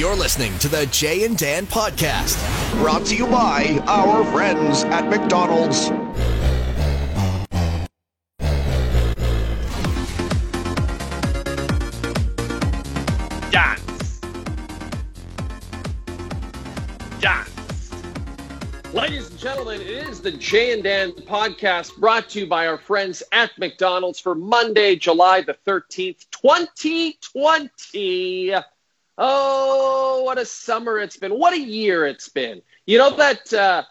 You're listening to the Jay and Dan podcast. Brought to you by our friends at McDonald's. Dance. Dance. Ladies and gentlemen, it is the Jay and Dan podcast brought to you by our friends at McDonald's for Monday, July the 13th, 2020. Oh, what a summer it's been. What a year it's been. You know that uh,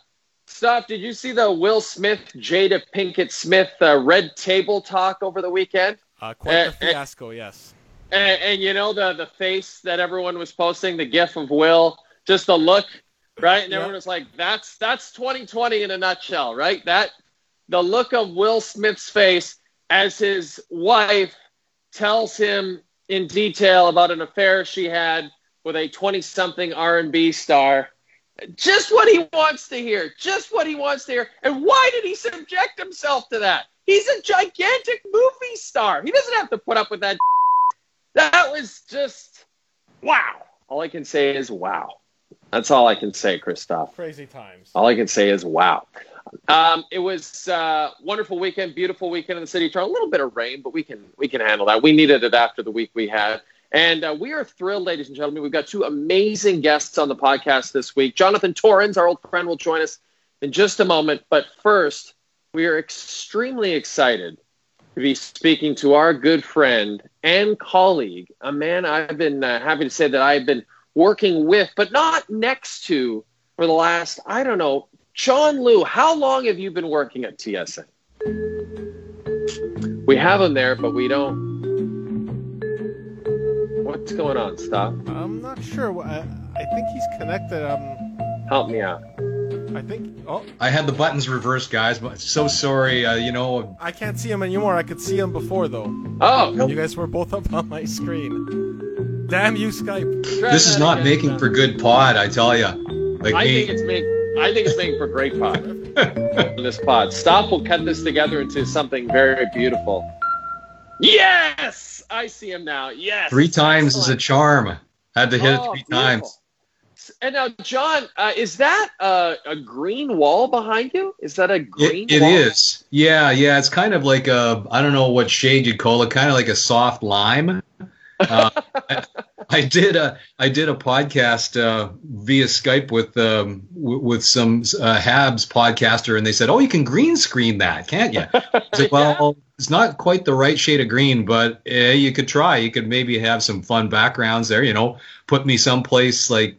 stuff? Did you see the Will Smith, Jada Pinkett Smith uh, red table talk over the weekend? Uh, quite Uh, the fiasco, yes. And, and you know the the face that everyone was posting, the GIF of Will, just the look, right? And Yeah. everyone was like, "That's that's 2020 in a nutshell, right?" That the look of Will Smith's face as his wife tells him in detail about an affair she had with a 20-something R&B star. Just what he wants to hear. Just what he wants to hear. And why did he subject himself to that? He's a gigantic movie star. He doesn't have to put up with that that was just wow. All I can say is wow. That's all I can say, Christoph. Crazy times. All I can say is wow. Um, it was uh, wonderful weekend, beautiful weekend in the city. A little bit of rain, but we can we can handle that. We needed it after the week we had, and uh, we are thrilled, ladies and gentlemen. We've got two amazing guests on the podcast this week. Jonathan Torrens, our old friend, will join us in just a moment. But first, we are extremely excited to be speaking to our good friend and colleague, a man I've been uh, happy to say that I've been working with, but not next to for the last, I don't know, John Lu. How long have you been working at TSN? We have him there, but we don't. What's going on? Stop. I'm not sure. I, I think he's connected. Um, Help me out. I think. Oh, I had the buttons reversed, guys, but so sorry. Uh, you know, I can't see him anymore. I could see him before though. Oh, You guys were both up on my screen. Damn you, Skype. try this is not again, making John. for good pod, I tell you. Like I me, think it's making. I think it's making for great pod. this pod. Stop. We'll cut this together into something very beautiful. Yes, I see him now. Yes, three times is a Excellent. charm. Had to hit Oh, it three beautiful. times. And now, John, uh, is that uh, a green wall behind you? Is that a green? It, it is. Yeah, yeah. It's kind of like a, I don't know what shade you'd call it, kind of like a soft lime. Uh, I, I did a I did a podcast uh, via Skype with um, w- with some uh, Habs podcaster, and they said, "Oh, you can green screen that, can't you?" I said, "Well, it's not quite the right shade of green, but eh, you could try. You could maybe have some fun backgrounds there. You know, put me someplace like."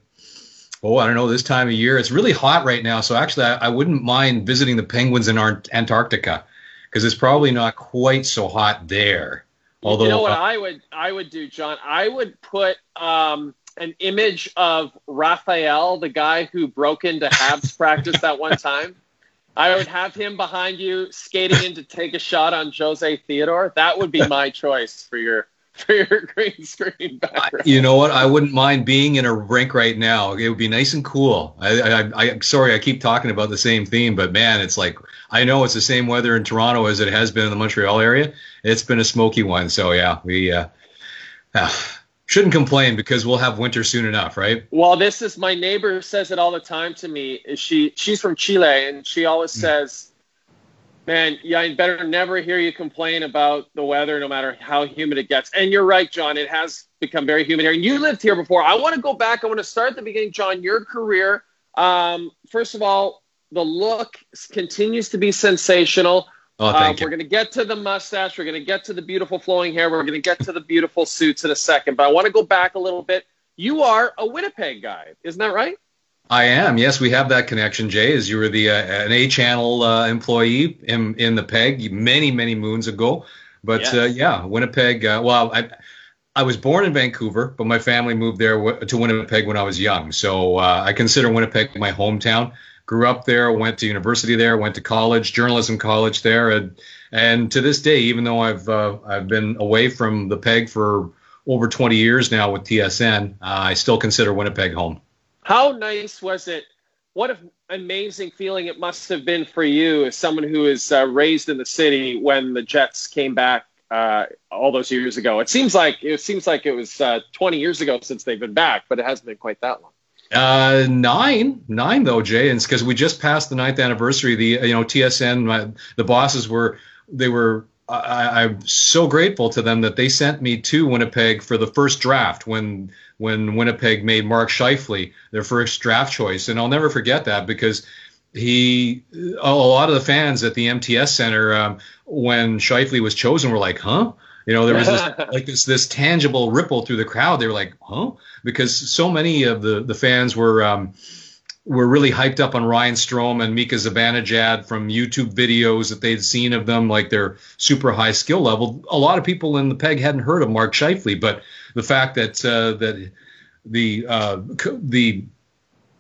Oh, I don't know. This time of year, it's really hot right now. So actually, I, I wouldn't mind visiting the penguins in Art- Antarctica because it's probably not quite so hot there. Although, you know what uh, I would I would do, John? I would put um, an image of Raphael, the guy who broke into Habs practice that one time. I would have him behind you skating in to take a shot on Jose Theodore. That would be my choice for your for your green screen background. you know what? I wouldn't mind being in a rink right now. It would be nice and cool. I, I, I, sorry, I keep talking about the same theme, but man, it's like I know it's the same weather in Toronto as it has been in the Montreal area. It's been a smoky one, so yeah, we uh, uh, shouldn't complain because we'll have winter soon enough, right? Well, this is my neighbor says it all the time to me. She she's from Chile and she always says, "Man, yeah, I better never hear you complain about the weather, no matter how humid it gets." And you're right, John. It has become very humid here. And you lived here before. I want to go back. I want to start at the beginning, John. Your career. Um, first of all, the look continues to be sensational. Oh, thank Uh, you. We're going to get to the mustache. We're going to get to the beautiful flowing hair. We're going to get to the beautiful suits in a second. But I want to go back a little bit. You are a Winnipeg guy, isn't that right? I am. Yes, we have that connection, Jay. As you were the uh, an A channel uh, employee in in the Peg many many moons ago. But Yes. uh, yeah, Winnipeg. Uh, well, I I was born in Vancouver, but my family moved there w- to Winnipeg when I was young. So uh, I consider Winnipeg my hometown. Grew up there, went to university there, went to college, journalism college there, and, and to this day, even though I've uh, I've been away from the Peg for over 20 years now with TSN, uh, I still consider Winnipeg home. How nice was it? What an amazing feeling it must have been for you as someone who is uh, raised in the city when the Jets came back uh, all those years ago. It seems like it seems like it was uh, 20 years ago since they've been back, but it hasn't been quite that long. Uh, nine, nine though, Jay, and because we just passed the ninth anniversary. The you know TSN, my, the bosses were they were. I, I'm so grateful to them that they sent me to Winnipeg for the first draft when when Winnipeg made Mark Scheifele their first draft choice, and I'll never forget that because he a lot of the fans at the MTS Center um, when Scheifele was chosen were like, "Huh." You know, there was this, like this this tangible ripple through the crowd. They were like, "Huh," because so many of the the fans were um, were really hyped up on Ryan Strome and Mika Zibanejad from YouTube videos that they'd seen of them, like their super high skill level. A lot of people in the Peg hadn't heard of Mark Scheifele, but the fact that uh, that the uh, the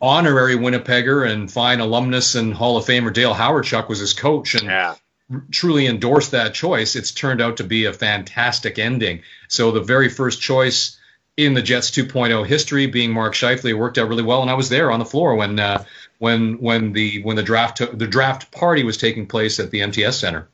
honorary Winnipegger and fine alumnus and Hall of Famer Dale Hawerchuk was his coach, and Yeah. Truly endorsed that choice, it's turned out to be a fantastic ending. So the very first choice in the Jets 2.0 history, being Mark Scheifele, worked out really well, and I was there on the floor when uh, when when the when the draft the draft party was taking place at the MTS Center.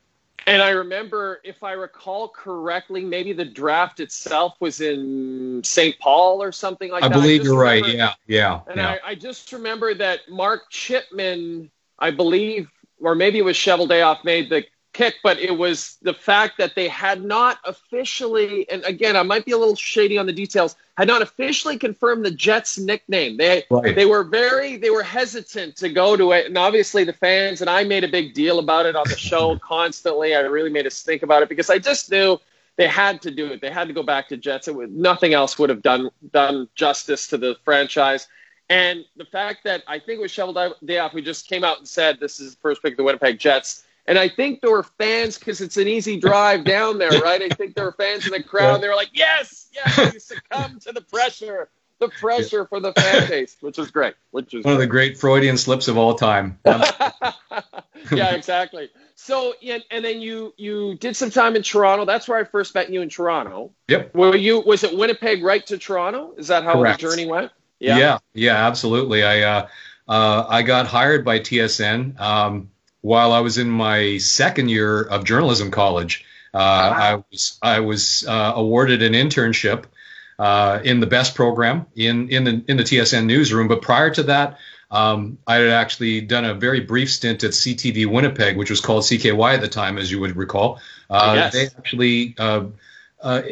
And I remember, if I recall correctly, maybe the draft itself was in St. Paul or something like that. I that. believe just you're right. Yeah, yeah, And yeah. I, I just remember that Mark Chipman, I believe, or maybe it was Cheveldayoff made the kick, but it was the fact that they had not officially, and again, I might be a little shady on the details, had not officially confirmed the Jets nickname. They Right. they were very they were hesitant to go to it, and obviously the fans and I made a big deal about it on the show constantly. I really made us think about it because I just knew they had to do it. They had to go back to Jets. It would, nothing else would have done done justice to the franchise. And the fact that I think it was Shovel Dayoff who just came out and said this is the first pick of the Winnipeg Jets. And I think there were fans because it's an easy drive down there, right? I think there were fans in the crowd. Yeah. They were like, "Yes, yes!" You succumb to the pressure, the pressure for the fan base, which was great. Which was One of the great. great Freudian slips of all time. yeah, exactly. So, and, and then you you did some time in Toronto. That's where I first met you in Toronto. Yep. Were you? Was it Winnipeg right to Toronto? Is that how Correct. the journey went? Yeah, yeah, absolutely. I uh, uh, I got hired by TSN um, while I was in my second year of journalism college. Uh, I was I was uh, awarded an internship uh, in the best program in in the in the TSN newsroom. But prior to that, um, I had actually done a very brief stint at CTV Winnipeg, which was called CKY at the time, as you would recall. Uh, Yes. They actually uh, uh,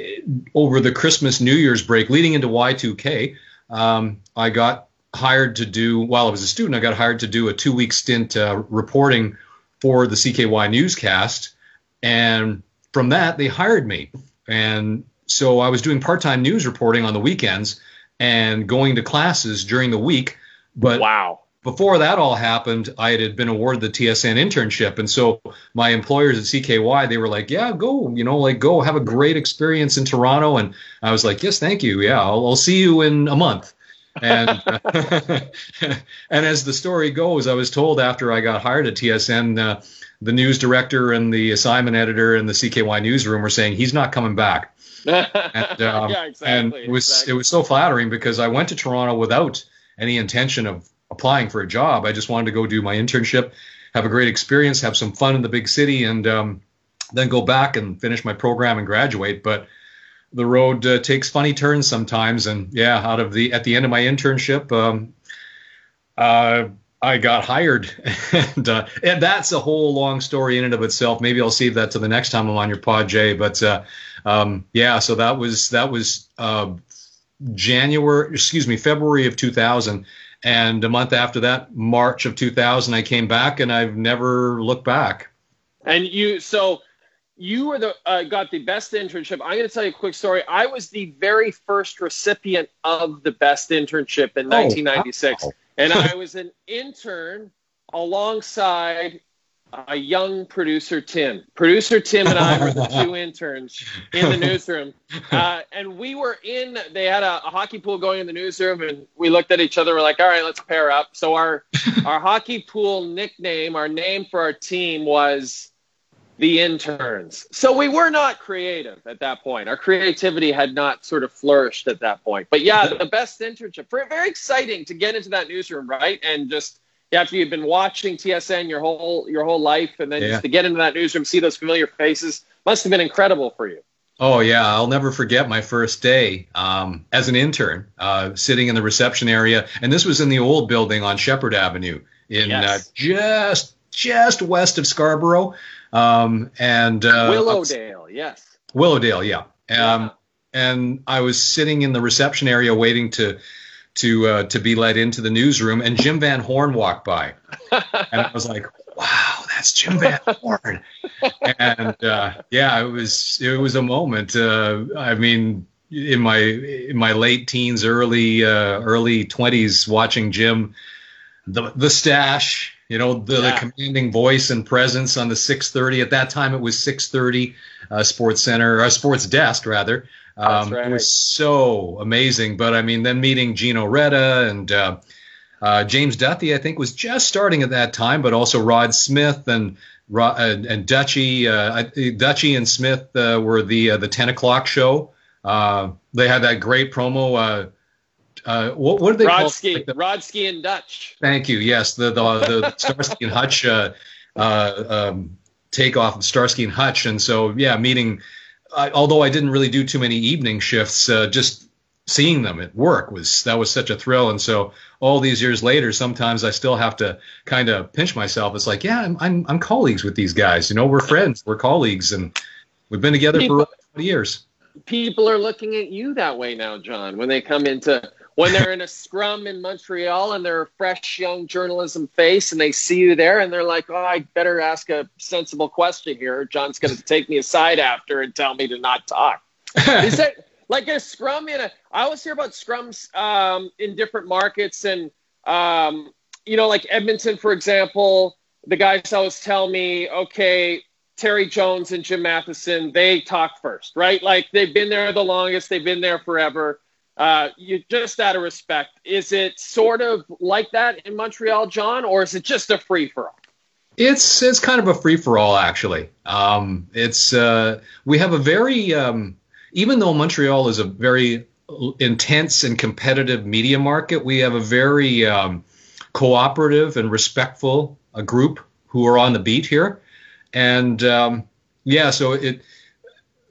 over the Christmas New Year's break leading into Y2K um, I got hired to do while I was a student. I got hired to do a two week stint uh, reporting for the CKY newscast, and from that they hired me. And so I was doing part time news reporting on the weekends and going to classes during the week. But Wow. Before that all happened, I had been awarded the TSN internship, and so my employers at CKY they were like, "Yeah, go, you know, like go have a great experience in Toronto." And I was like, "Yes, thank you. Yeah, I'll, I'll see you in a month." And and as the story goes, I was told after I got hired at TSN, uh, the news director and the assignment editor in the CKY newsroom were saying he's not coming back and, um, yeah, exactly. and it was exactly. it was so flattering because I went to Toronto without any intention of applying for a job. I just wanted to go do my internship, have a great experience, have some fun in the big city, and um, then go back and finish my program and graduate. But the road uh, takes funny turns sometimes, and yeah, out of the at the end of my internship, um, uh, I got hired, and uh, and that's a whole long story in and of itself. Maybe I'll save that to the next time I'm on your pod, Jay. But uh, um, yeah, so that was that was uh, January, excuse me, February of 2000, and a month after that, March of 2000, I came back, and I've never looked back. And you, so you were the uh, got the best internship. I'm going to tell you a quick story. I was the very first recipient of the best internship in Oh, 1996, wow. and I was an intern alongside a young producer Tim. Producer Tim and I were the two interns in the newsroom, uh, and we were in. They had a, a hockey pool going in the newsroom, and we looked at each other. We're like, "All right, let's pair up." So our our hockey pool nickname, our name for our team was the interns. So we were not creative at that point. Our creativity had not sort of flourished at that point. But yeah, the best internship. Very very exciting to get into that newsroom, right? And just after you've been watching TSN your whole your whole life, and then Yeah. just to get into that newsroom, see those familiar faces, must have been incredible for you. Oh yeah, I'll never forget my first day um, as an intern, uh, sitting in the reception area, and this was in the old building on Sheppard Avenue, in Yes. uh, just just west of Scarborough, um, and uh, Willowdale, yes. Willowdale, yeah. Um, Yeah. And I was sitting in the reception area waiting to to uh, to be let into the newsroom, and Jim Van Horne walked by, and I was like, "Wow, that's Jim Van Horne!" and uh, yeah, it was it was a moment. Uh, I mean, in my in my late teens, early uh, early twenties, watching Jim, the the stash, you know, the, Yeah. the commanding voice and presence on the 6:30. At that time, it was 6:30 uh, Sports Center, or Sports Desk rather. Um, right. It was so amazing. But I mean, then meeting Gino Reda and uh, uh, James Duthie, I think, was just starting at that time, but also Rod Smith and uh, and Dutchy. Uh, Dutchy and Smith uh, were the uh, the 10 o'clock show. Uh, they had that great promo. Uh, uh, what, what did they? Rodsky, Like the- Rodsky and Dutch. Thank you. Yes, the the, the Starsky and Hutch uh, uh, um, takeoff of Starsky and Hutch, and so yeah, meeting. I, although I didn't really do too many evening shifts, uh, just seeing them at work was that was such a thrill. And so all these years later, sometimes I still have to kind of pinch myself. It's like, yeah, I'm, I'm I'm colleagues with these guys. You know, we're friends, we're colleagues, and we've been together for 20 years. People are looking at you that way now, John, when they come into when they're in a scrum in Montreal and they're a fresh young journalism face and they see you there and they're like, oh, I better ask a sensible question here. John's going to take me aside after and tell me to not talk. Is that like a scrum in a? I always hear about scrums um, in different markets, and um, you know, like Edmonton, for example. The guys always tell me, okay, Terry Jones and Jim Matheson, they talk first, right? Like they've been there the longest, they've been there forever. Uh, you just out of respect, is it sort of like that in Montreal, John, or is it just a free for all? It's it's kind of a free for all actually. Um, it's uh, we have a very um, even though Montreal is a very intense and competitive media market, we have a very um, cooperative and respectful a group who are on the beat here, and um, yeah, so it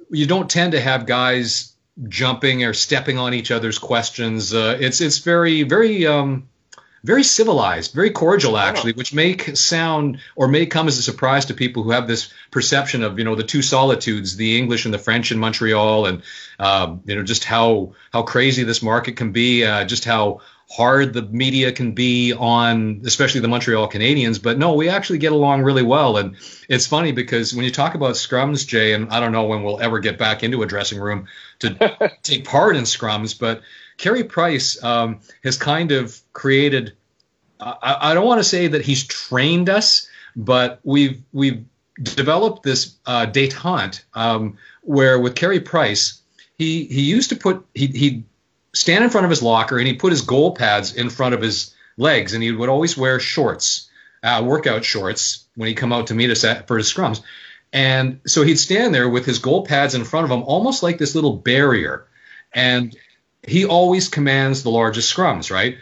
you don't tend to have guys jumping or stepping on each other's questions. Uh, it's it's very very um, very civilized, very cordial actually, which may sound or may come as a surprise to people who have this perception of you know the two solitudes, the English and the French in Montreal, and um, you know just how how crazy this market can be, uh, just how hard the media can be on especially the Montreal Canadiens. But no, we actually get along really well, and it's funny because when you talk about scrums, Jay, and I don't know when we'll ever get back into a dressing room to take part in scrums, but Carey Price um, has kind of created. I, I don't want to say that he's trained us, but we've we've developed this uh, détente um, where with Carey Price, he he used to put he he'd stand in front of his locker and he'd put his goal pads in front of his legs and he would always wear shorts, uh, workout shorts when he'd come out to meet us at, for his scrums. And so he'd stand there with his goal pads in front of him, almost like this little barrier. And he always commands the largest scrums, right?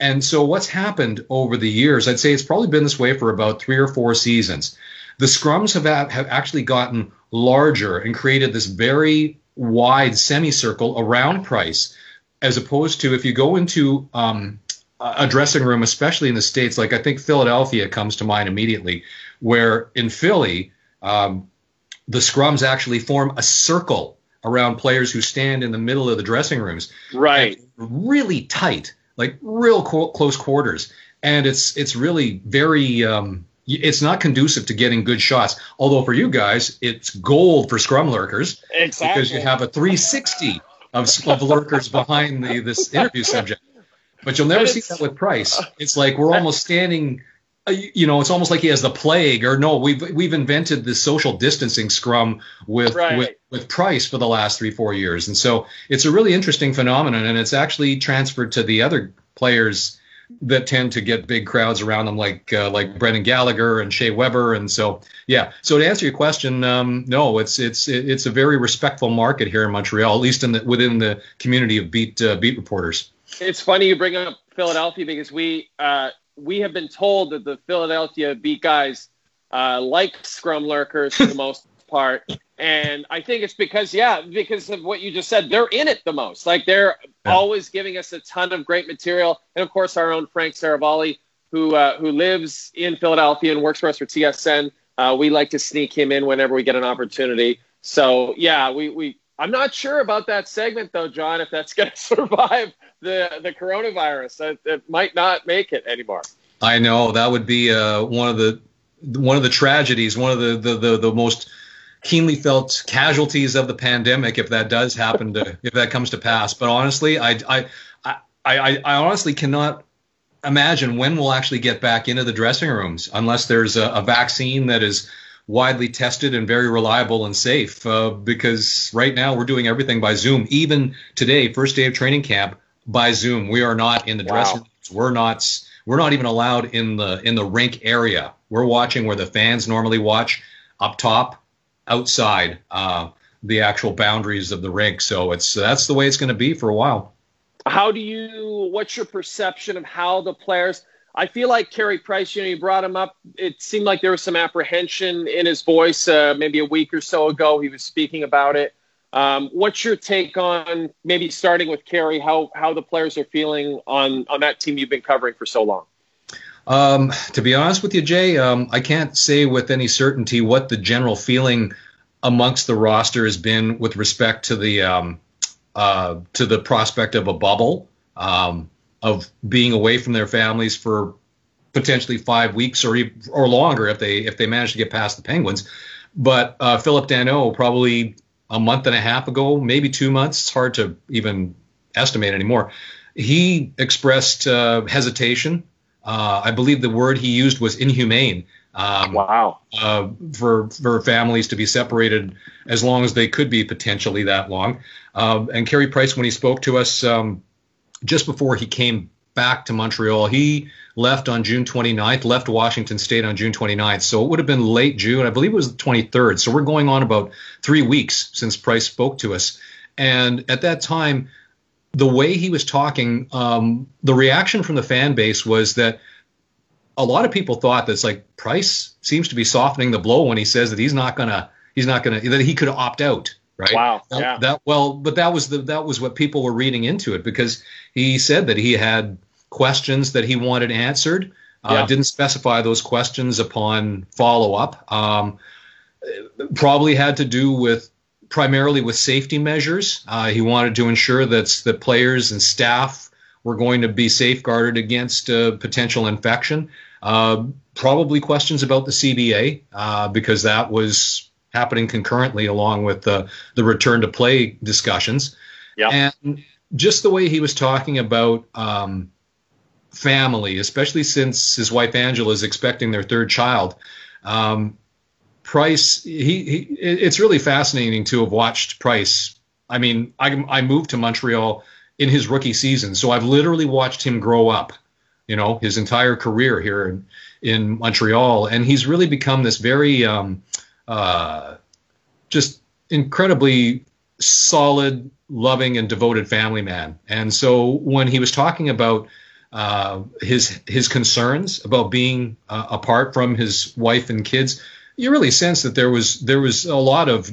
And so what's happened over the years, I'd say it's probably been this way for about three or four seasons. The scrums have, have actually gotten larger and created this very wide semicircle around Price, as opposed to if you go into um, a dressing room, especially in the States, like I think Philadelphia comes to mind immediately, where in Philly, um, the scrums actually form a circle around players who stand in the middle of the dressing rooms Right. really tight, like real co- close quarters, and it's it's really very. Um, it's not conducive to getting good shots. Although for you guys, it's gold for scrum lurkers Exactly. because you have a 360 of, of lurkers behind the this interview subject. But you'll never see that with Price. It's like we're almost standing. uh, You know, it's almost like he has the plague, or no, we've we've invented the social distancing scrum with Right. with with Price for the last three four years, and so it's a really interesting phenomenon, and it's actually transferred to the other players that tend to get big crowds around them, like uh, like Brendan Gallagher and Shea Weber, and so yeah. So to answer your question, um, no, it's it's it's a very respectful market here in Montreal, at least in the within the community of beat uh, beat reporters. It's funny you bring up Philadelphia because we, uh, we have been told that the Philadelphia beat guys uh, like scrum lurkers for the most part. And I think it's because, yeah, because of what you just said, they're in it the most. Like they're yeah. always giving us a ton of great material. And of course, our own Frank Seravalli, who uh, who lives in Philadelphia and works for us for TSN. Uh, we like to sneak him in whenever we get an opportunity. So yeah, we, we I'm not sure about that segment though, John. If that's going to survive the the coronavirus, it, it, might not make it anymore. I know that would be uh, one of the one of the tragedies, one of the the, the, the most keenly felt casualties of the pandemic if that does happen to if that comes to pass. But honestly, I I I, I, I honestly cannot imagine when we'll actually get back into the dressing rooms unless there's a, a vaccine that is widely tested and very reliable and safe. Uh, because right now we're doing everything by Zoom. Even today, first day of training camp by Zoom. We are not in the wow. dressing rooms. We're not we're not even allowed in the in the rink area. We're watching where the fans normally watch up top outside uh, the actual boundaries of the rink. So it's that's the way it's going to be for a while. How do you? What's your perception of how the players? I feel like Carey Price. You know, you brought him up. It seemed like there was some apprehension in his voice. Uh, maybe a week or so ago, he was speaking about it. Um, what's your take on maybe starting with Carey? How how the players are feeling on on that team you've been covering for so long? Um, to be honest with you, Jay, um, I can't say with any certainty what the general feeling amongst the roster has been with respect to the um, uh, to the prospect of a bubble, um, of being away from their families for potentially five weeks or or longer if they if they manage to get past the Penguins. But uh, Phillip Danault probably a month and a half ago, maybe two months. It's hard to even estimate anymore. He expressed uh, hesitation uh, I believe the word he used was inhumane. Um, wow. Uh, for for families to be separated as long as they could be potentially that long. Um, and Carey Price, when he spoke to us um, just before he came back to Montreal, he left on June 29th, left Washington State on June 29th. So it would have been late June. I believe it was the 23rd. So we're going on about three weeks since Price spoke to us. And at that time, the way he was talking, um, the reaction from the fan base was that a lot of people thought that's like Price seems to be softening the blow when he says that he's not gonna he's not gonna that he could opt out. Right. Wow. That, yeah. that well, but that was the that was what people were reading into it because he said that he had questions that he wanted answered. Uh. Didn't specify those questions upon follow up. Um, probably had to do with primarily with safety measures. Uh, he wanted to ensure that the players and staff were going to be safeguarded against uh, potential infection. Uh, probably questions about the CBA uh, because that was happening concurrently along with the, the return to play discussions. Yeah. And just the way he was talking about um, family, especially since his wife Angela is expecting their third child. Um, Price, he, he, it's really fascinating to have watched Price. I mean, I, I moved to Montreal in his rookie season, so I've literally watched him grow up. You know, his entire career here in, in Montreal, and he's really become this very, um, uh, just incredibly solid, loving, and devoted family man. And so when he was talking about uh, his his concerns about being uh, apart from his wife and kids, you really sense that there was there was a lot of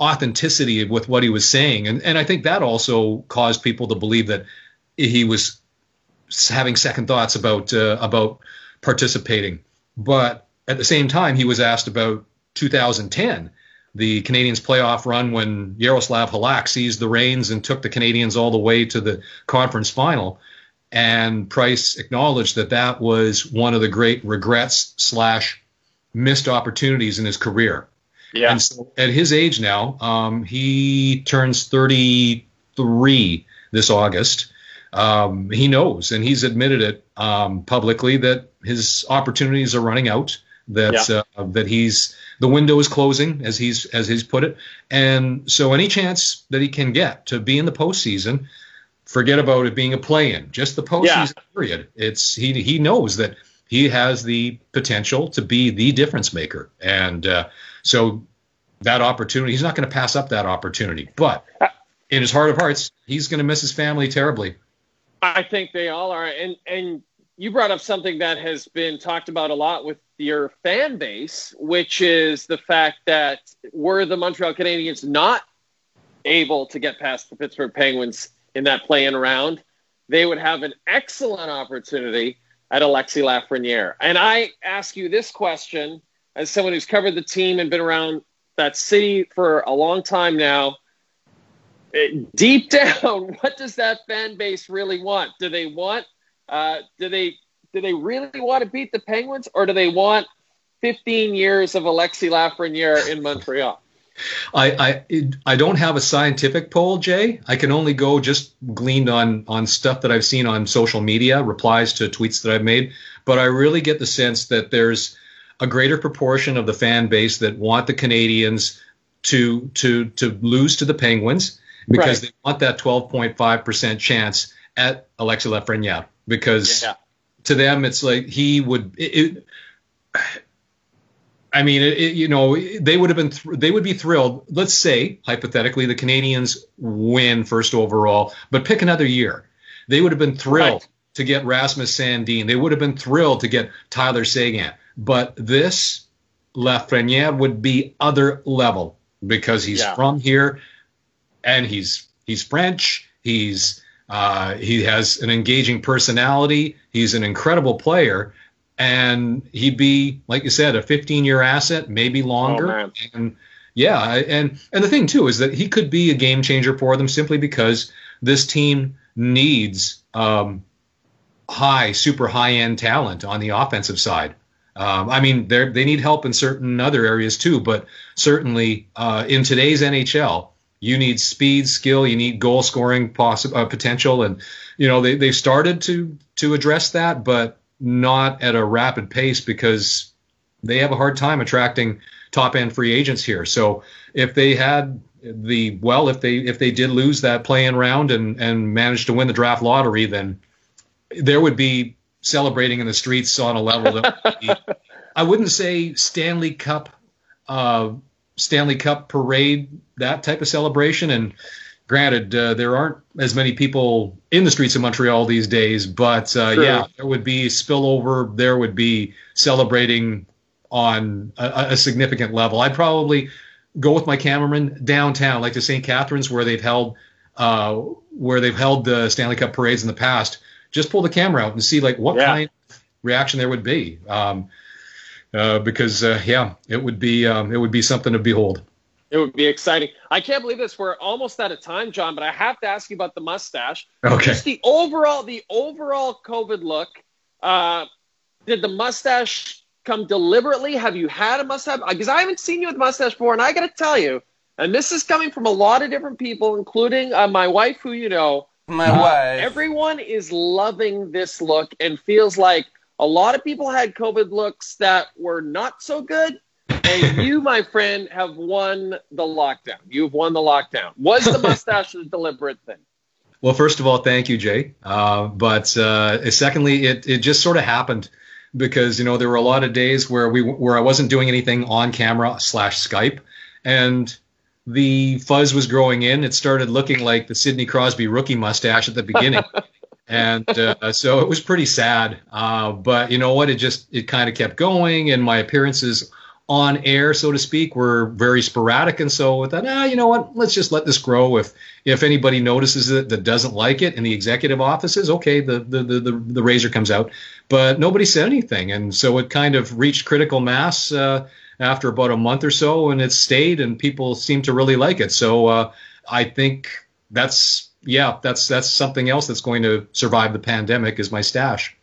authenticity with what he was saying, and and I think that also caused people to believe that he was having second thoughts about uh, about participating. But at the same time, he was asked about 2010, the Canadiens' playoff run when Jaroslav Halak seized the reins and took the Canadiens all the way to the conference final. And Price acknowledged that that was one of the great regrets slash missed opportunities in his career. Yeah. And so at his age now, um, he turns 33 this August. Um, he knows, and he's admitted it um, publicly that his opportunities are running out. That yeah. uh, that he's the window is closing, as he's as he's put it, and so any chance that he can get to be in the postseason, forget about it being a play-in, just the postseason yeah. period. It's he he knows that he has the potential to be the difference maker. And uh, so that opportunity, he's not going to pass up that opportunity. But in his heart of hearts, he's going to miss his family terribly. I think they all are. And and you brought up something that has been talked about a lot with your fan base, which is the fact that were the Montreal Canadiens not able to get past the Pittsburgh Penguins in that play-in round, they would have an excellent opportunity at Alexi Lafreniere. And I ask you this question as someone who's covered the team and been around that city for a long time now. Deep down, what does that fan base really want? Do they want uh, do they do they really want to beat the Penguins, or do they want 15 years of Alexi Lafreniere in Montreal? I, I I don't have a scientific poll, Jay. I can only go just gleaned on on stuff that I've seen on social media, replies to tweets that I've made. But I really get the sense that there's a greater proportion of the fan base that want the Canadiens to to to lose to the Penguins because right. they want that 12.5 percent chance at Alexis Lafreniere because yeah. to them it's like he would. It, it, I mean, it, it, you know, they would have been th- they would be thrilled. Let's say hypothetically the Canadiens win first overall, but pick another year. They would have been thrilled right. to get Rasmus Dahlin. They would have been thrilled to get Tyler Seguin. But this Lafreniere would be other level because he's yeah. from here and he's he's French. He's uh, he has an engaging personality. He's an incredible player and he'd be like you said a 15 year asset maybe longer. Oh, and yeah and and the thing too is that he could be a game changer for them simply because this team needs um, high super high end talent on the offensive side. Um, I mean they they need help in certain other areas too but certainly uh, in today's NHL you need speed skill you need goal scoring poss- uh, potential. And you know they, they've started to to address that but not at a rapid pace because they have a hard time attracting top end free agents here. So if they had the well, if they if they did lose that play-in round and and managed to win the draft lottery, then there would be celebrating in the streets on a level that be, I wouldn't say Stanley Cup, uh, Stanley Cup parade that type of celebration and granted, uh, there aren't as many people in the streets of Montreal these days, but uh, yeah, there would be spillover. There would be celebrating on a, a, significant level. I'd probably go with my cameraman downtown, like to St. Catharines, where they've held uh, where they've held the Stanley Cup parades in the past. Just pull the camera out and see like what yeah. kind of reaction there would be. Um, uh, because uh, yeah, it would be um, it would be something to behold. It would be exciting. I can't believe this. We're almost out of time, John, but I have to ask you about the mustache. Okay. Just the overall, the overall COVID look. Uh, did the mustache come deliberately? Have you had a mustache? Because I haven't seen you with a mustache before, and I got to tell you, and this is coming from a lot of different people, including uh, my wife, who you know. My uh, wife. Everyone is loving this look and feels like a lot of people had COVID looks that were not so good and you, my friend, have won the lockdown. You've won the lockdown. Was the mustache a deliberate thing? Well, first of all, thank you, Jay. Uh, but uh, secondly, it it just sort of happened because you know there were a lot of days where we where I wasn't doing anything on camera slash Skype, and the fuzz was growing in. It started looking like the Sidney Crosby rookie mustache at the beginning. and uh, so it was pretty sad. Uh, but you know what? It just it kind of kept going, and my appearances on air, so to speak, were very sporadic. And so we thought, ah, you know what? Let's just let this grow. If if anybody notices it that doesn't like it in the executive offices, okay, the the the the, the razor comes out. But nobody said anything, and so it kind of reached critical mass uh, after about a month or so, and it stayed, and people seem to really like it. So uh, I think that's yeah, that's that's something else that's going to survive the pandemic is my stash.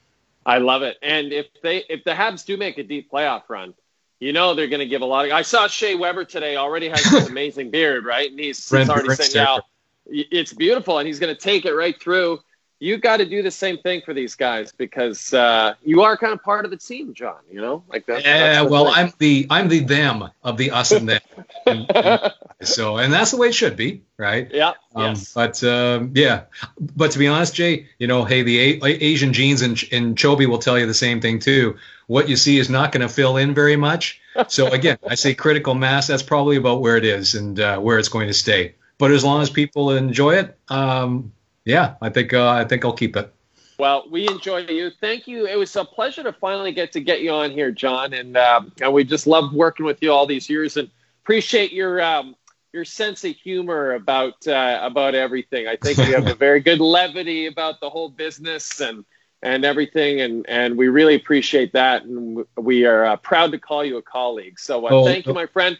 I love it. And if they if the Habs do make a deep playoff run, you know they're going to give a lot of. I saw Shea Weber today. Already has this amazing beard, right? And he's, he's already saying out. It's beautiful, and he's going to take it right through. You got to do the same thing for these guys because uh, you are kind of part of the team, John. You know, like that. Yeah, well, thing. I'm the I'm the them of the us and them. and, and so, and that's the way it should be, right? Yeah. Um, yes. But um, yeah, but to be honest, Jay, you know, hey, the A- Asian genes and and Chobi will tell you the same thing too what you see is not going to fill in very much. So again, I say critical mass. That's probably about where it is and uh, where it's going to stay. But as long as people enjoy it, um, yeah, I think uh, I think I'll keep it. Well, we enjoy you. Thank you. It was a pleasure to finally get to get you on here, John, and uh, and we just loved working with you all these years, and appreciate your um, your sense of humor about uh, about everything. I think you have a very good levity about the whole business and and everything, and and we really appreciate that, and we are uh, proud to call you a colleague. So uh, Oh, thank you, oh. my friend.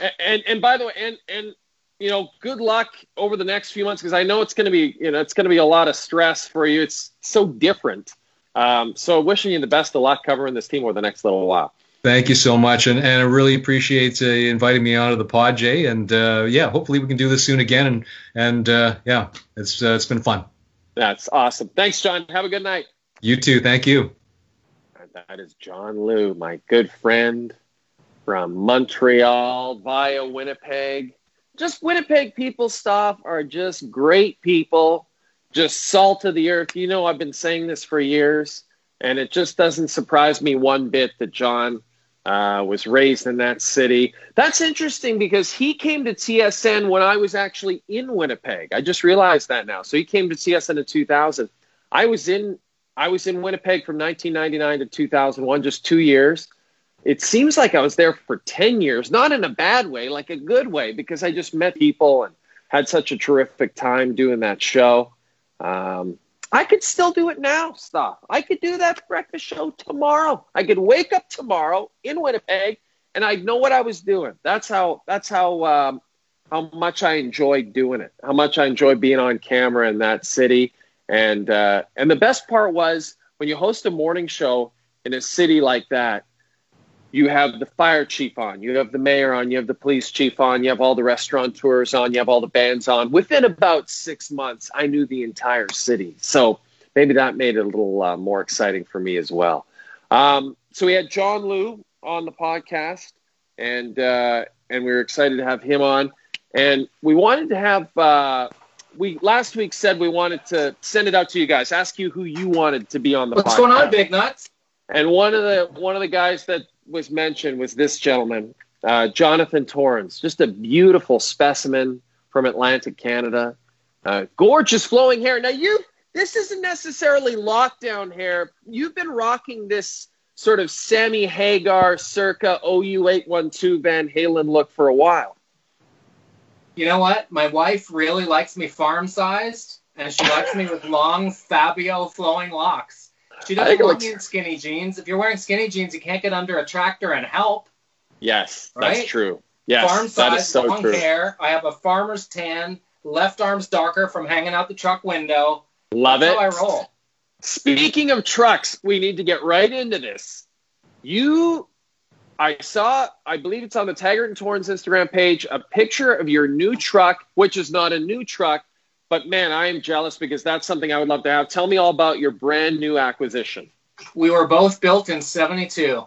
And, and and by the way, and and you know, good luck over the next few months because I know it's going to be you know it's going to be a lot of stress for you. It's so different. Um, so wishing you the best of luck covering this team over the next little while. Thank you so much, and, and I really appreciate uh, inviting me onto the pod, Jay. And uh, yeah, hopefully we can do this soon again. And and uh, yeah, it's uh, it's been fun. That's awesome. Thanks, John. Have a good night. You too. Thank you. That is John Lu, my good friend from Montreal via Winnipeg. Just Winnipeg people stuff are just great people, just salt of the earth. You know, I've been saying this for years, and it just doesn't surprise me one bit that John uh, was raised in that city. That's interesting because he came to TSN when I was actually in Winnipeg. I just realized that now. So he came to TSN in 2000. I was in I was in Winnipeg from 1999 to 2001, just two years. It seems like I was there for 10 years, not in a bad way, like a good way, because I just met people and had such a terrific time doing that show. Um, I could still do it now, stuff. I could do that breakfast show tomorrow. I could wake up tomorrow in Winnipeg and I'd know what I was doing. That's how, that's how, um, how much I enjoyed doing it, how much I enjoyed being on camera in that city. And uh, and the best part was when you host a morning show in a city like that, you have the fire chief on, you have the mayor on, you have the police chief on, you have all the restaurateurs on, you have all the bands on. Within about six months, I knew the entire city. So maybe that made it a little uh, more exciting for me as well. Um, so we had John Lu on the podcast, and uh, and we were excited to have him on. And we wanted to have uh, we last week said we wanted to send it out to you guys, ask you who you wanted to be on the What's podcast. going on, Big Nuts? And one of the one of the guys that was mentioned was this gentleman, uh, Jonathan Torrens, just a beautiful specimen from Atlantic Canada, uh, gorgeous flowing hair. Now you, this isn't necessarily lockdown hair. You've been rocking this sort of Sammy Hagar circa OU812 Van Halen look for a while. You know what? My wife really likes me farm sized, and she likes me with long Fabio flowing locks. She doesn't want looks- skinny jeans. If you're wearing skinny jeans, you can't get under a tractor and help. Yes, Right? that's true. Yes, farm that is so long true. hair. I have a farmer's tan. Left arm's darker from hanging out the truck window. Love That's it. I roll. Speaking of trucks, we need to get right into this. You, I saw, I believe it's on the Taggart and Torrens Instagram page, a picture of your new truck, which is not a new truck, but man, I am jealous because that's something I would love to have. Tell me all about your brand new acquisition. We were both built in 72.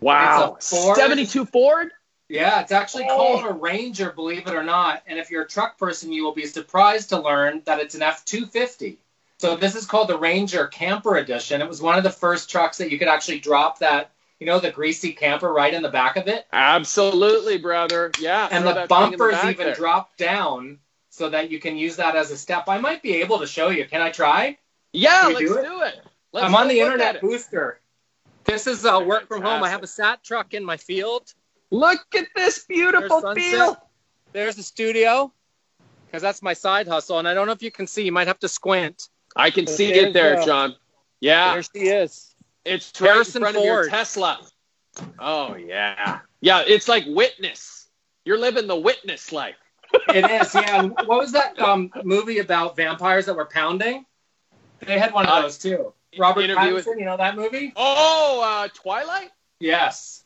Wow. It's a Ford. 72 Ford? Yeah, it's actually oh. called a Ranger, believe it or not. And if you're a truck person, you will be surprised to learn that it's an F 250. So this is called the Ranger Camper Edition. It was one of the first trucks that you could actually drop that, you know, the greasy camper right in the back of it. Absolutely, brother. Yeah. And the that thing in the bumpers even there. drop down so that you can use that as a step. I might be able to show you. Can I try? Yeah, let's do do it? it. Let's I'm on the internet booster. This is uh, work from home. I have a sat truck in my field. Look at this beautiful There's sunset. field. There's the studio because that's my side hustle. And I don't know if you can see. You might have to squint. I can see There's, it there, John. Yeah. There she is. It's right Harrison in front of your Ford. Tesla. Oh yeah, yeah. It's like Witness. You're living the Witness life. It is, yeah. What was that um, movie about vampires that were pounding? They had one of Uh, those too. Robert Interview with- Pattinson, you know that movie? Oh, uh, Twilight. Yes.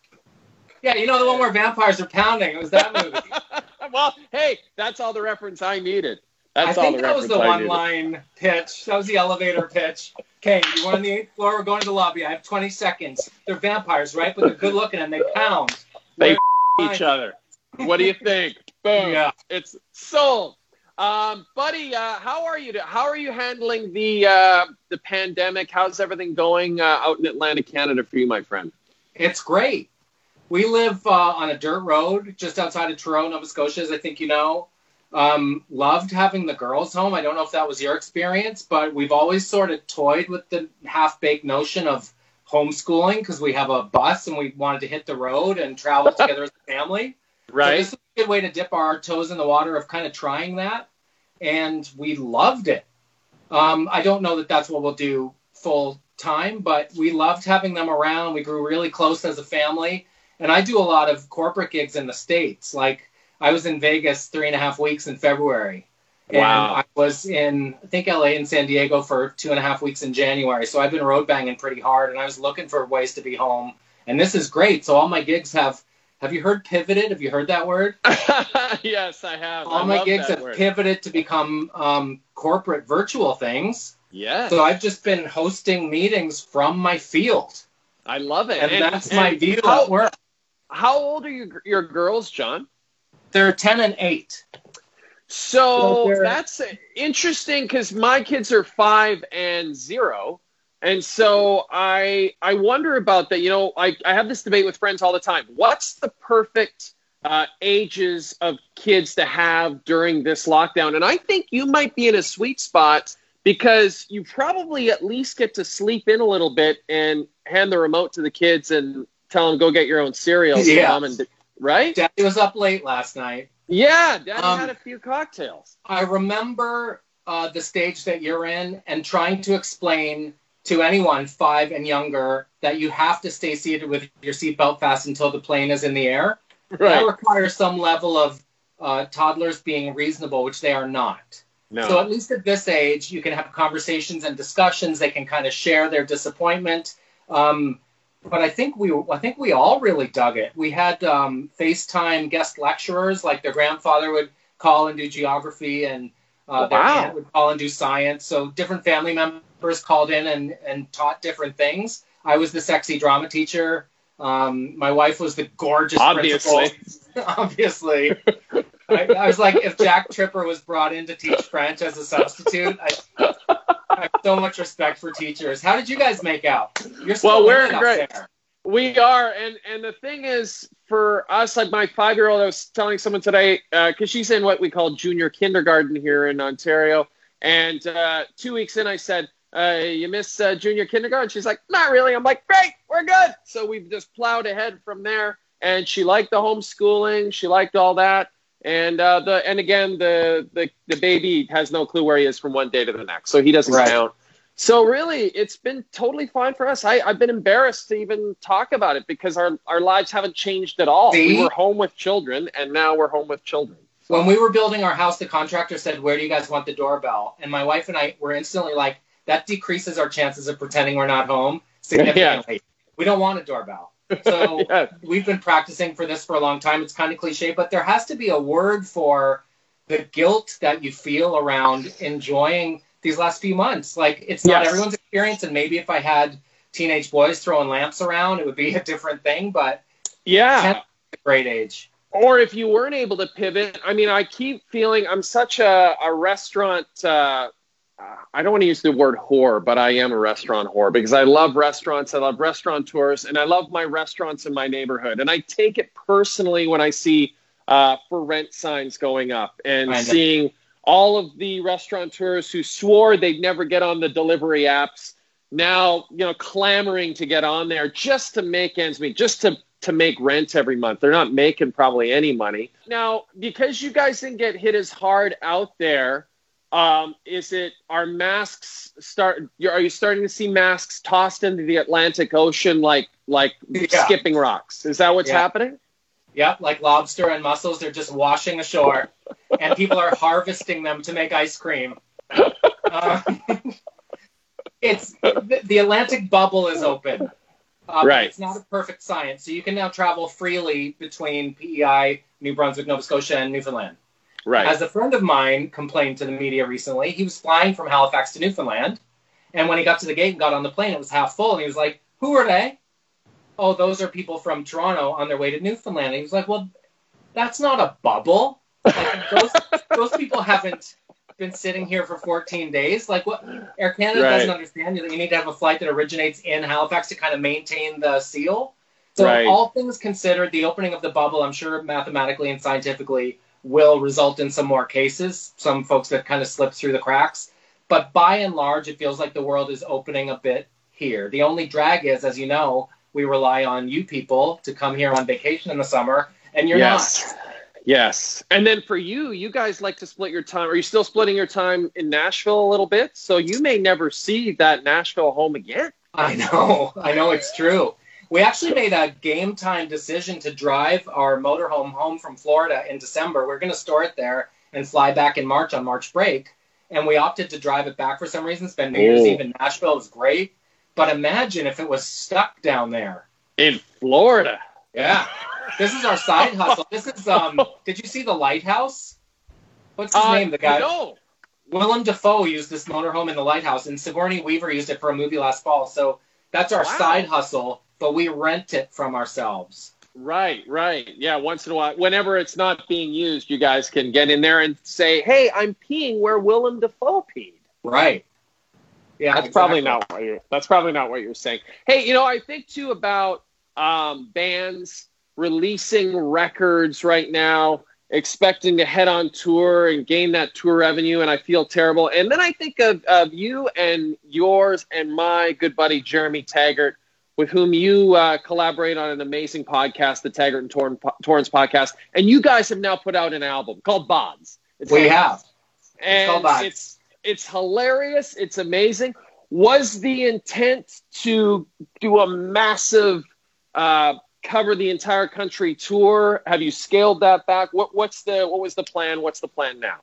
Yeah, you know the one where vampires are pounding. It was that movie. well, hey, that's all the reference I needed. I That's all think the that was the one-line pitch. That was the elevator pitch. Okay, you want on the eighth floor? We're going to the lobby. I have 20 seconds. They're vampires, right? But they're good looking and they pound. They each other. What do you think? Boom. Yeah. It's sold. Um, buddy, uh, how are you? How are you handling the uh, the pandemic? How's everything going uh, out in Atlantic, Canada, for you, my friend? It's great. We live uh, on a dirt road just outside of Toronto, Nova Scotia, as I think you know. Um, loved having the girls home. I don't know if that was your experience, but we've always sort of toyed with the half baked notion of homeschooling because we have a bus and we wanted to hit the road and travel together as a family. So Right. this is a good way to dip our toes in the water of kind of trying that, and we loved it. Um, I don't know that that's what we'll do full time, but we loved having them around. We grew really close as a family, and I do a lot of corporate gigs in the states. Like I was in Vegas three and a half weeks in February. And Wow. I was in, I think, LA and San Diego for two and a half weeks in January. So I've been road banging pretty hard, and I was looking for ways to be home. And this is great. So all my gigs have. Have you heard pivoted? Have you heard that word? yes, I have. All I my gigs have word. pivoted to become um, corporate virtual things. Yes. So I've just been hosting meetings from my field, I love it. and, that's my and view How, at work. how old are your, your girls, John? They're ten and eight. So So that's interesting because my kids are five and zero. And so I I wonder about that. You know, I, I have this debate with friends all the time. What's the perfect uh, ages of kids to have during this lockdown? And I think you might be in a sweet spot because you probably at least get to sleep in a little bit and hand the remote to the kids and tell them go get your own cereal. Yeah. mom and right? Daddy was up late last night. Yeah, Daddy Um, had a few cocktails. I remember uh, the stage that you're in and trying to explain to anyone five and younger that you have to stay seated with your seatbelt fast until the plane is in the air. That requires some level of uh, toddlers being reasonable, which they are not. No. So at least at this age, you can have conversations and discussions. They can kind of share their disappointment. Um, but I think we, I think we all really dug it. We had um, FaceTime guest lecturers, like their grandfather would call and do geography, and uh, their aunt would call and do science. So different family members called in and, and taught different things. I was the sexy drama teacher. Um, my wife was the gorgeous Obviously. principal. Obviously. I, I was like, if Jack Tripper was brought in to teach French as a substitute, I, I have so much respect for teachers. How did you guys make out? You're Well, we're great. there. We are, and and the thing is, for us, like my five year old, I was telling someone today because she's in what we call junior kindergarten here in Ontario, and uh, two weeks in, I said, uh, "You miss uh, junior kindergarten?" She's like, "Not really." I'm like, "Great, we're good." So we've just plowed ahead from there, and she liked the homeschooling, she liked all that, and uh, the and again, the the the baby has no clue where he is from one day to the next, so he doesn't Right. count. So really, it's been totally fine for us. I, I've been embarrassed to even talk about it because our, our lives haven't changed at all. See? We were home with children, and now we're home with children. When we were building our house, the contractor said, "Where do you guys want the doorbell?" And my wife and I were instantly like, "That decreases our chances of pretending we're not home significantly. We don't want a doorbell." So Yeah. we've been practicing for this for a long time. It's kind of cliche, but there has to be a word for the guilt that you feel around enjoying these last few months. Like it's not Yes. everyone's experience, and maybe if I had teenage boys throwing lamps around, it would be a different thing. But Yeah. great age. Or if you weren't able to pivot, I mean, I keep feeling I'm such a, a restaurant. Uh, I don't want to use the word whore, but I am a restaurant whore because I love restaurants. I love restaurateurs, and I love my restaurants in my neighborhood. And I take it personally when I see uh, for rent signs going up and seeing all of the restaurateurs who swore they'd never get on the delivery apps now, you know, clamoring to get on there just to make ends meet, just to to make rent every month. They're not making probably any money. Now, because you guys didn't get hit as hard out there, um, is it are masks start? Are you starting to see masks tossed into the Atlantic Ocean like like Yeah. skipping rocks? Is that what's Yeah. happening? Yep, like lobster and mussels, they're just washing ashore, and people are harvesting them to make ice cream. Uh, it's the, the Atlantic bubble is open. Uh, Right. It's not a perfect science, so you can now travel freely between PEI, New Brunswick, Nova Scotia, and Newfoundland. Right. As a friend of mine complained to the media recently, he was flying from Halifax to Newfoundland, and when he got to the gate and got on the plane, it was half full, and he was like, "Who are they?" Oh, those are people from Toronto on their way to Newfoundland. And he was like, "Well, that's not a bubble. Like, those those people haven't been sitting here for 14 days. Like, what? Air Canada Right. doesn't understand that you need to have a flight that originates in Halifax to kind of maintain the seal." So, Right. all things considered, the opening of the bubble, I'm sure mathematically and scientifically will result in some more cases, some folks that kind of slip through the cracks. But by and large, it feels like the world is opening a bit here. The only drag is, as you know, we rely on you people to come here on vacation in the summer, and you're yes. not. Yes. And then for you, you guys like to split your time. Are you still splitting your time in Nashville a little bit? So you may never see that Nashville home again. I know. I know it's true. We actually made a game time decision to drive our motorhome home from Florida in December. We're going to store it there and fly back in March on March break. And we opted to drive it back for some reason. Spend New Year's Eve in Nashville. It was great. But imagine if it was stuck down there. In Florida. Yeah. This is our side hustle. This is um did you see the lighthouse? What's his Uh, name? The guy No. Willem Dafoe used this motorhome in the lighthouse and Sigourney Weaver used it for a movie last fall. So that's our Wow. side hustle, but we rent it from ourselves. Right, right. Yeah, once in a while, whenever it's not being used, you guys can get in there and say, "Hey, I'm peeing where Willem Dafoe peed." Right. Yeah. That's probably not what you're. That's probably not what you're saying. Hey, you know, I think too about um, bands releasing records right now, expecting to head on tour and gain that tour revenue, and I feel terrible. And then I think of, of you and yours and my good buddy Jeremy Taggart, with whom you uh, collaborate on an amazing podcast, the Taggart and Torn, Torrens podcast, and you guys have now put out an album called Bahds. It's We have. and called Bahds. it's it's hilarious. It's amazing. Was the intent to do a massive uh, cover the entire country tour? Have you scaled that back? What what's the what was the plan? What's the plan now?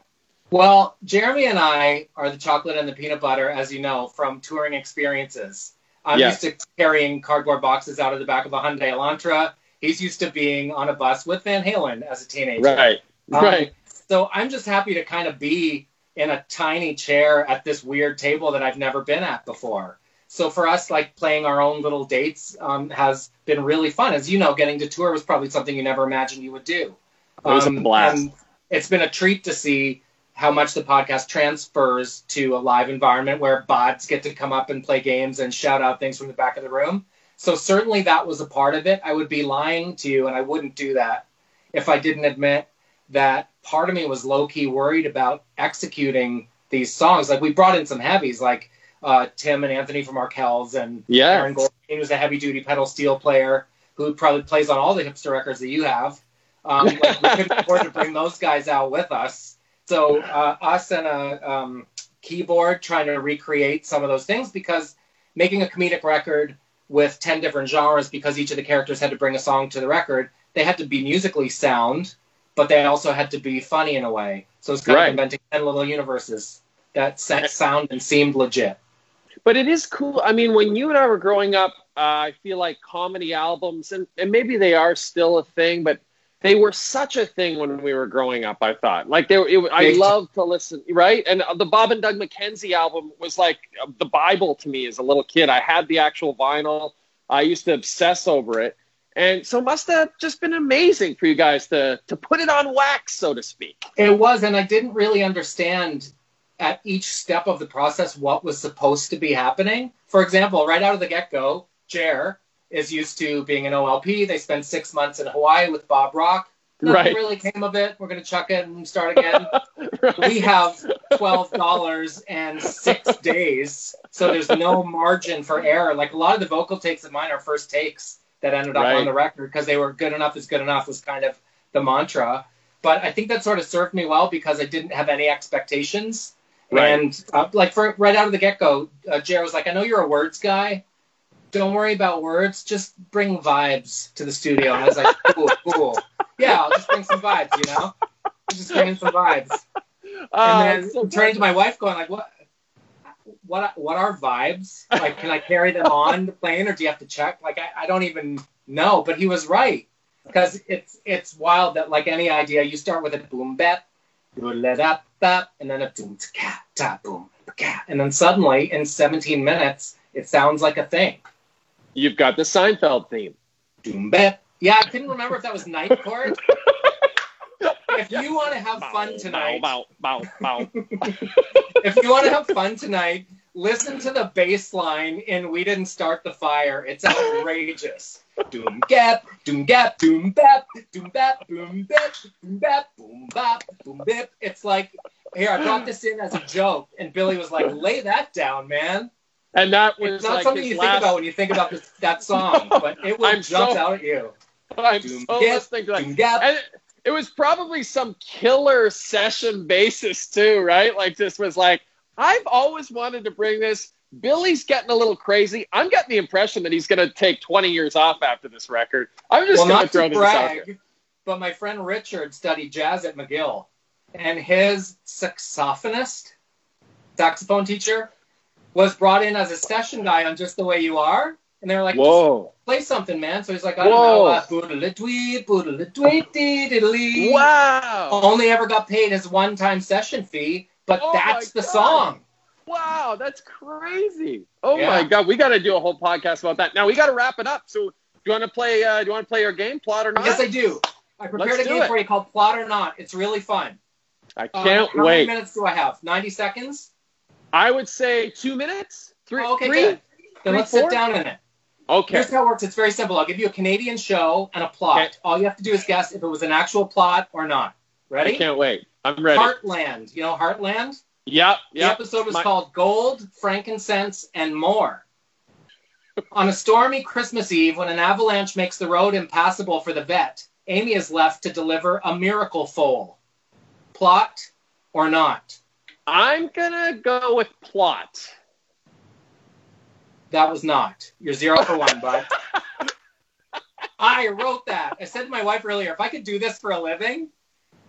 Well, Jeremy and I are the chocolate and the peanut butter, as you know, from touring experiences. I'm Yes. used to carrying cardboard boxes out of the back of a Hyundai Elantra. He's used to being on a bus with Van Halen as a teenager. Right, Um, right. So I'm just happy to kind of be in a tiny chair at this weird table that I've never been at before. So for us, like playing our own little dates um, has been really fun. As you know, getting to tour was probably something you never imagined you would do. It was a Um, blast. and it's been a treat to see how much the podcast transfers to a live environment where bots get to come up and play games and shout out things from the back of the room. So certainly that was a part of it. I would be lying to you, and I wouldn't do that if I didn't admit that part of me was low key worried about executing these songs. Like we brought in some heavies, like uh, Tim and Anthony from Arkells, and Yeah. Aaron Goldstein was a heavy duty pedal steel player who probably plays on all the hipster records that you have. Um, like we couldn't afford to bring those guys out with us. So uh, us and a um, keyboard trying to recreate some of those things because making a comedic record with 10 different genres because each of the characters had to bring a song to the record, they had to be musically sound, but they also had to be funny in a way. So it's kind Right. of inventing 10 little universes that sa- sound and seemed legit. But it is cool. I mean, when you and I were growing up, uh, I feel like comedy albums, and, and maybe they are still a thing, but they were such a thing when we were growing up. I thought, like, they were, it, I loved to listen, right? And uh, the Bob and Doug McKenzie album was like uh, the Bible to me as a little kid. I had the actual vinyl. I used to obsess over it, and so it must have just been amazing for you guys to to put it on wax, so to speak. It was, and I didn't really understand at each step of the process what was supposed to be happening. For example, right out of the get go, Jer is used to being an OLP. They spend six months in Hawaii with Bob Rock. Nothing Right. really came of it. We're going to chuck it and start again. we have twelve dollars and six days, so there's no margin for error. Like a lot of the vocal takes of mine are first takes that ended up Right. on the record because they were good enough is good enough was kind of the mantra. But I think that sort of served me well because I didn't have any expectations. Right. And uh, like for right out of the get go, uh, Jared was like, "I know you're a words guy. Don't worry about words. Just bring vibes to the studio." And I was like, "Cool, cool. Yeah, I'll just bring some vibes. You know, just bring some vibes." And ah, then so turning to my wife, going like, "What? What? What are vibes? Like, can I carry them on the plane, or do you have to check? Like, I, I don't even know." But he was right because it's it's wild that like any idea, you start with a boom bap, let up bap, and then a boom ta ta boom and then suddenly in 17 minutes, it sounds like a thing. You've got the Seinfeld theme. Boom. Yeah, I couldn't remember if that was night court. if you want to have fun tonight, Bow, bow, bow, bow. if you want to have fun tonight, listen to the bass line in We Didn't Start the Fire. It's outrageous. doom gap, doom gap, doom bap, doom bap, boom bap, boom bap, boom bap, boom bip. It's like, here, I brought this in as a joke. And Billy was like, lay that down, man. And that was It's not like something you last, think about when you think about this, that song, but it will jump so- out at you. I'm Doom so gap, listening to that. gap. And it, it was probably some killer session basis too, right? Like this was like, I've always wanted to bring this. Billy's getting a little crazy. I'm getting the impression that he's going to take 20 years off after this record. I'm just well, going not to throw this out brag, but my friend Richard studied jazz at McGill, and his saxophonist, saxophone teacher, was brought in as a session guy on Just the Way You Are, and they were like, Whoa. play something, man. So he's like, I don't know, uh, boodle-a-dwee, boodle-a-dwee, diddly. Wow. Only ever got paid his one-time session fee, but Oh that's the God. song. Wow, that's crazy. Oh Yeah. my god, we got to do a whole podcast about that. Now we got to wrap it up. So, do you want to play? Uh, do you want to play your game, plot or not? Yes, I do. I prepared Let's a game it. for you called Plot or Not. It's really fun. I Um, can't how wait. How many minutes do I have? 90 seconds? I would say two minutes. Three. Oh, okay, three? good. Then Three, let's four? sit down in it. Okay. Here's how it works. It's very simple. I'll give you a Canadian show and a plot. Okay. All you have to do is guess if it was an actual plot or not. Ready? I can't wait. I'm ready. Heartland. You know Heartland? Yep. The episode was My- called Gold, Frankincense, and More. On a stormy Christmas Eve, when an avalanche makes the road impassable for the vet, Amy is left to deliver a miracle foal. Plot or not? I'm gonna go with plot. That was not. You're zero for one, bud. I wrote that. I said to my wife earlier, if I could do this for a living.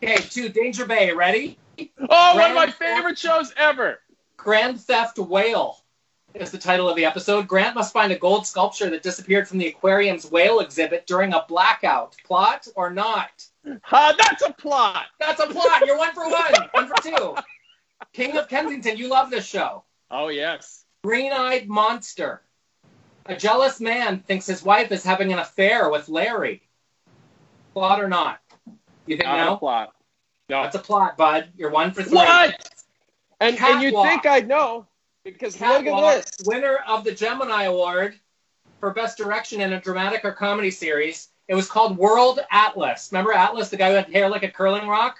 Okay, two, Danger Bay, ready? Oh, one of my Grand- favorite shows ever. Grand Theft Whale is the title of the episode. Grant must find a gold sculpture that disappeared from the aquarium's whale exhibit during a blackout. Plot or not? Uh, that's a plot. That's a plot. You're one for one. One for two. King of Kensington, you love this show. Oh yes. Green eyed monster. A jealous man thinks his wife is having an affair with Larry. Plot or not? You think Not a no? plot. No. That's a plot, bud. You're one for three. what? And and you'd think I'd know because look at this. winner of the Gemini Award for Best Direction in a Dramatic or Comedy Series. It was called World Atlas. Remember Atlas, the guy who had hair like a curling rock?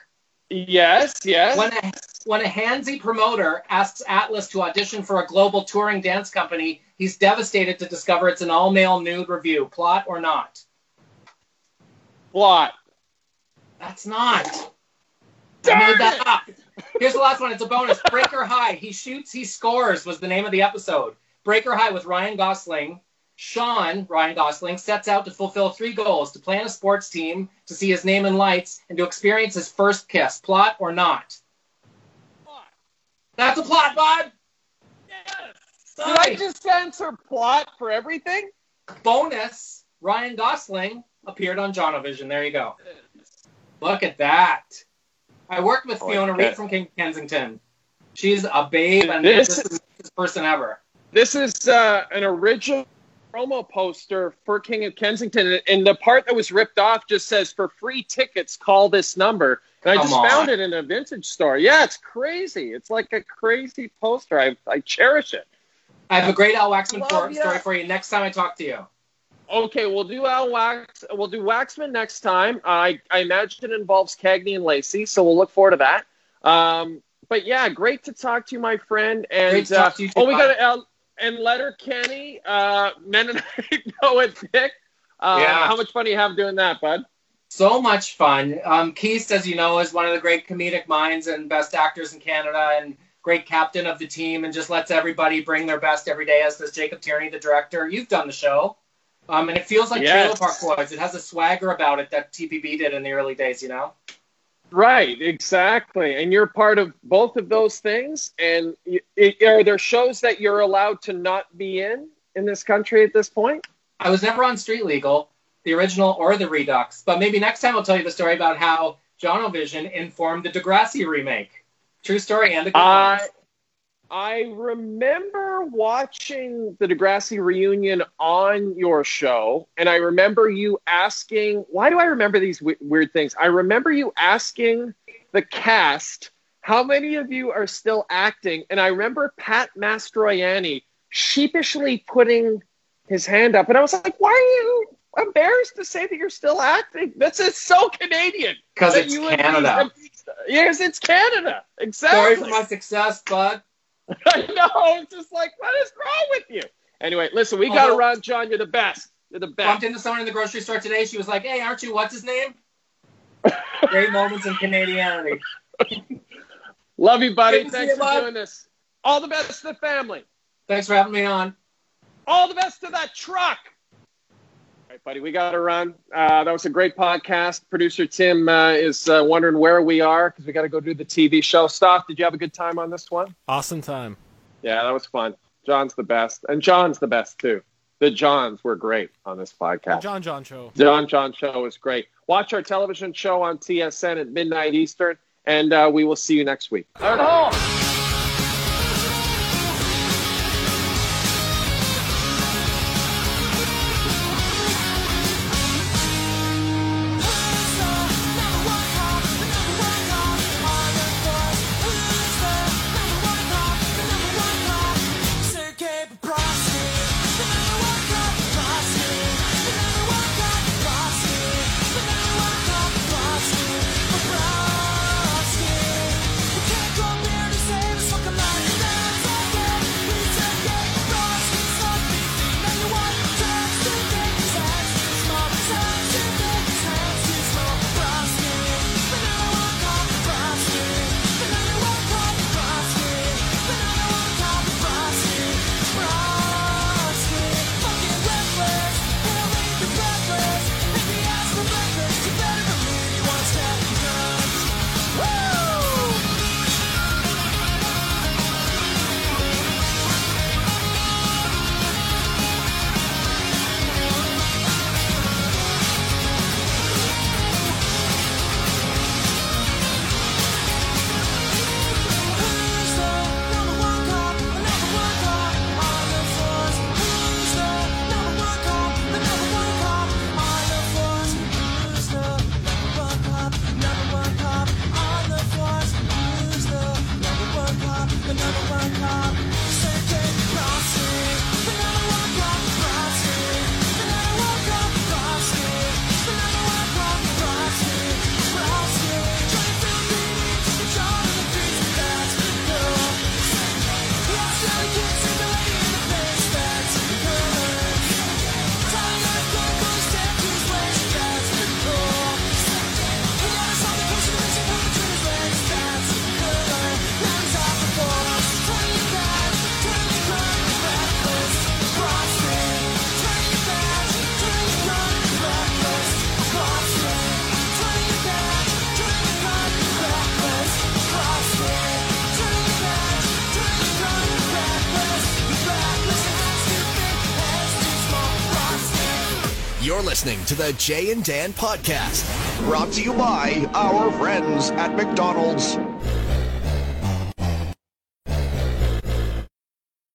Yes. Yes. When a, when a handsy promoter asks Atlas to audition for a global touring dance company, he's devastated to discover it's an all male nude review. Plot or not? plot. That's not. I made that up. Here's the last one. It's a bonus. Breaker High. He shoots, he scores was the name of the episode. Breaker High with Ryan Gosling. Sean, Ryan Gosling, sets out to fulfill three goals to plan a sports team, to see his name in lights, and to experience his first kiss. Plot or not? Plot. That's a plot, bud. Did I just answer plot for everything? Bonus. Ryan Gosling appeared on Jonovision. There you go. Look at that. I worked with Oh, Fiona. Reid from King Kensington. She's a babe and This this is- the person ever. This is uh, an original promo poster for King of Kensington, and the part that was ripped off just says, "For free tickets, call this number." And I Come just on. found it in a vintage store. Yeah, it's crazy. It's like a crazy poster. I I cherish it. I have a great Al Waxman Love for, ya. story for you next time I talk to you. Okay, we'll do Al Wax. We'll do Waxman next time. I I imagine it involves Cagney and Lacey, so we'll look forward to that. Um, but yeah, great to talk to you, my friend. And Great to talk uh, to you too, oh, we bud. got uh, and Letterkenny, uh, Mennonite Noah Dick. Uh, Yeah. How much fun do you have doing that, bud? So much fun. Um, Keast, as you know, is one of the great comedic minds and best actors in Canada and great captain of the team and just lets everybody bring their best every day, as does Jacob Tierney, the director. You've done the show. Um, and it feels like Yes. Trailer Park Boys. It has a swagger about it that TPB did in the early days, you know? Right, exactly. And you're part of both of those things. And y it, are there shows that you're allowed to not be in in this country at this point? I was never on Street Legal, the original or the Redux, but maybe next time I'll tell you the story about how Jonovision informed the Degrassi remake. True story and a good one. I remember watching the Degrassi reunion on your show, and I remember you asking. Why do I remember these w- weird things? I remember you asking the cast how many of you are still acting? And I remember Pat Mastroianni sheepishly putting his hand up, and I was like, "Why are you embarrassed to say that you're still acting? That's it's so Canadian. Because it's you would be- Canada. Yes, it's Canada. Exactly. Sorry for my success, bud. I know. It's just like, what is wrong with you? Anyway, listen, we got to Although- run, John. You're the best. You're the Bumped best. into someone in the grocery store today. She was like, "Hey, aren't you? What's his name?" Great moments in Canadianity. Love you, buddy. Good Thanks you, for bud. doing this. All the best to the family. Thanks for having me on. All the best to that truck. All right, buddy, we got to run. Uh, that was a great podcast. Producer Tim uh, is uh, wondering where we are because we got to go do the TV show. Stoff, did you have a good time on this one? Awesome time. Yeah, that was fun. John's the best. And John's the best, too. The Johns were great on this podcast. John John show. John John Show is great. Watch our television show on TSN at midnight Eastern, and uh, we will see you next week. You're listening to the Jay and Dan podcast. Brought to you by our friends at McDonald's.